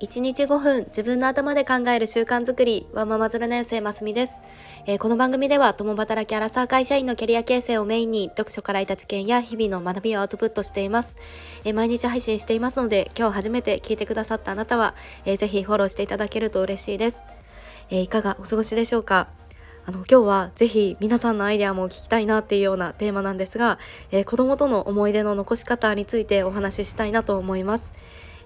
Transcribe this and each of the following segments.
1日5分自分の頭で考える習慣づくりはママズル年生ますみです、えー、この番組では共働きアラサー会社員のキャリア形成をメインに読書から得た知見や日々の学びをアウトプットしています、えー、毎日配信していますので今日初めて聞いてくださったあなたは、えー、ぜひフォローしていただけると嬉しいです、えいかがお過ごしでしょうか？あの今日はぜひ皆さんのアイデアも聞きたいなっていうようなテーマなんですが、え子供との思い出の残し方についてお話ししたいなと思います。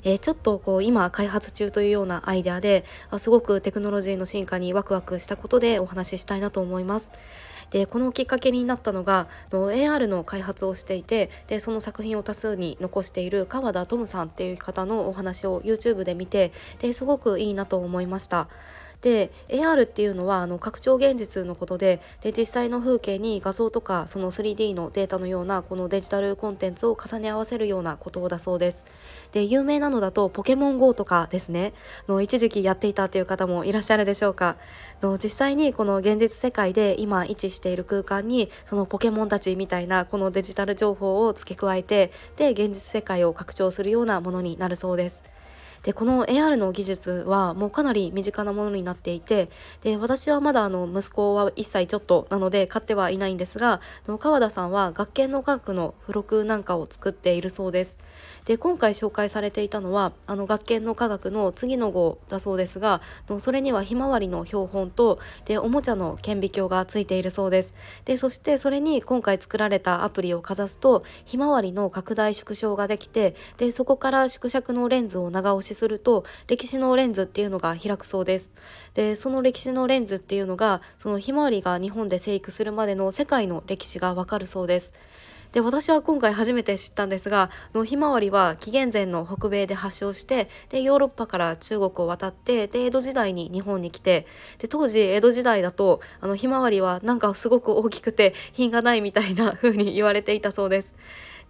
えー、ちょっとこう今開発中というようなアイデアですごくテクノロジーの進化にワクワクしたことでお話ししたいなと思います。でこのきっかけになったのがの AR の開発をしていてでその作品を多数に残している川田トムさんっていう方のお話を YouTube で見てですごくいいなと思いました。で AR っていうのはあの拡張現実のことでで実際の風景に画像とかその 3D のデータのようなこのデジタルコンテンツを重ね合わせるようなことだそうです。で有名なのだとポケモン GO とかですねの一時期やっていたという方もいらっしゃるでしょうか。の実際にこの現実世界で今位置している空間にそのポケモンたちみたいなこのデジタル情報を付け加えてで現実世界を拡張するようなものになるそうです。でこの AR の技術はもうかなり身近なものになっていてで私はまだあの息子は1歳ちょっとなので飼ってはいないんですが川田さんは学研の科学の付録なんかを作っているそうです。で今回紹介されていたのはあの学研の科学の次の号だそうですがそれにはひまわりの標本とでおもちゃの顕微鏡がついているそうです。でそしてそれに今回作られたアプリをかざすとひまわりの拡大縮小ができてでそこから縮尺のレンズを長押しすると歴史のレンズっていうのが開くそうですでその歴史のレンズっていうのがそのひまわりが日本で生育するまでの世界の歴史がわかるそうですで私は今回初めて知ったんですがのひまわりは紀元前の北米で発祥してでヨーロッパから中国を渡ってで江戸時代に日本に来てで当時江戸時代だとあのひまわりはなんかすごく大きくて品がないみたいな風に言われていたそうです。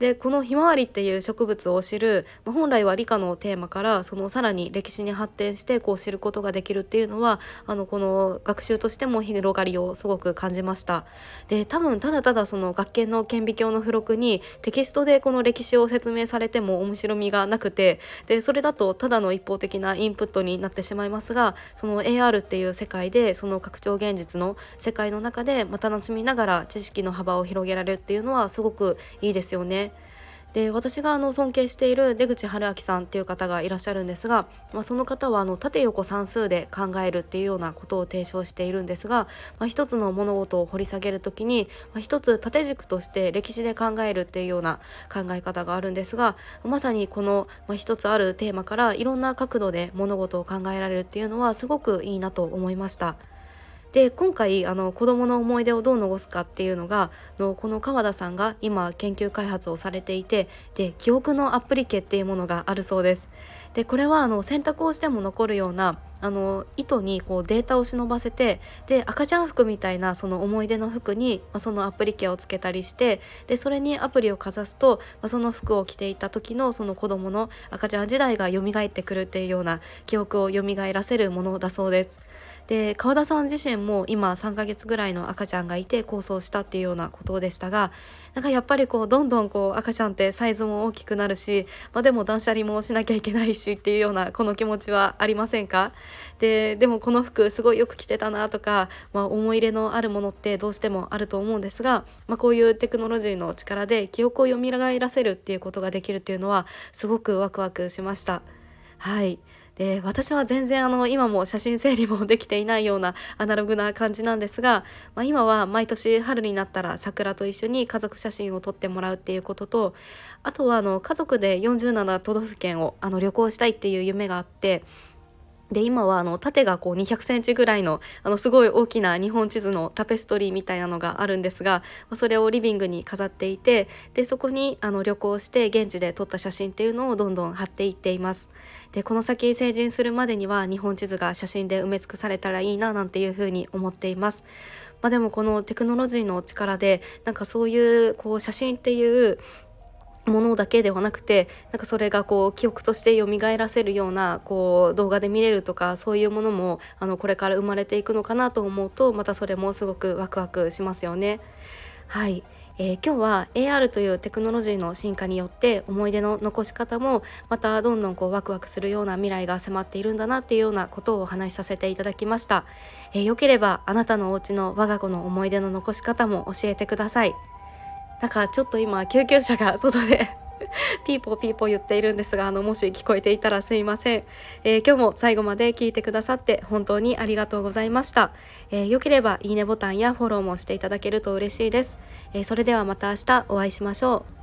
でこのひまわりっていう植物を知る、まあ、本来は理科のテーマからそのさらに歴史に発展してこう知ることができるっていうのはあのこの学習としても広がりをすごく感じましたで多分ただただその学研の顕微鏡の付録にテキストでこの歴史を説明されても面白みがなくてでそれだとただの一方的なインプットになってしまいますがその AR っていう世界でその拡張現実の世界の中でま楽しみながら知識の幅を広げられるっていうのはすごくいいですよね。で私があの尊敬している出口春明さんっていう方がいらっしゃるんですが、まあ、その方はあの縦横算数で考えるっていうようなことを提唱しているんですが、まあ、一つの物事を掘り下げる時に、まあ、一つ縦軸として歴史で考えるっていうような考え方があるんですがまさにこの、まあ、一つあるテーマからいろんな角度で物事を考えられるっていうのはすごくいいなと思いました。で今回あの子どもの思い出をどう残すかっていうのがのこの川田さんが今研究開発をされていてで記憶のアプリケっていうものがあるそうです。でこれはあの選択をしても残るようなあの糸にこうデータを忍ばせてで赤ちゃん服みたいなその思い出の服に、まあ、そのアプリケをつけたりしてでそれにアプリをかざすと、まあ、その服を着ていた時のその子どもの赤ちゃん時代が蘇ってくるっていうような記憶を蘇らせるものだそうです。で川田さん自身も今3ヶ月ぐらいの赤ちゃんがいて構想したっていうようなことでしたがなんかやっぱりこうどんどんこう赤ちゃんってサイズも大きくなるし、まあ、でも断捨離もしなきゃいけないしっていうようなこの気持ちはありませんか？ででもこの服すごいよく着てたなとか、まあ、思い入れのあるものってどうしてもあると思うんですが、まあ、こういうテクノロジーの力で記憶を蘇らせるっていうことができるっていうのはすごくワクワクしました。はいで私は全然あの今も写真整理もできていないようなアナログな感じなんですが、まあ、今は毎年春になったら桜と一緒に家族写真を撮ってもらうっていうこととあとはあの家族で47都道府県をあの旅行したいっていう夢があってで今はあの縦がこう200センチぐらいのあのすごい大きな日本地図のタペストリーみたいなのがあるんですがそれをリビングに飾っていてでそこにあの旅行して現地で撮った写真っていうのをどんどん貼っていっています。でこの先成人するまでには日本地図が写真で埋め尽くされたらいいななんていうふうに思っています。まあ、でもこのテクノロジーの力でなんかそういうこう写真っていうものだけではなくてなんかそれがこう記憶として蘇らせるようなこう動画で見れるとかそういうものもあのこれから生まれていくのかなと思うとまたそれもすごくワクワクしますよね。はい。えー、今日は AR というテクノロジーの進化によって思い出の残し方もまたどんどんこうワクワクするような未来が迫っているんだなっていうようなことをお話しさせていただきました、えー、よければあなたのお家の我が子の思い出の残し方も教えてください。だからちょっと今救急車が外で ピーポーピーポー言っているんですがあのもし聞こえていたらすいません、えー、今日も最後まで聞いてくださって本当にありがとうございました、えー、よければいいねボタンやフォローもしていただけると嬉しいです。えそれではまた明日お会いしましょう。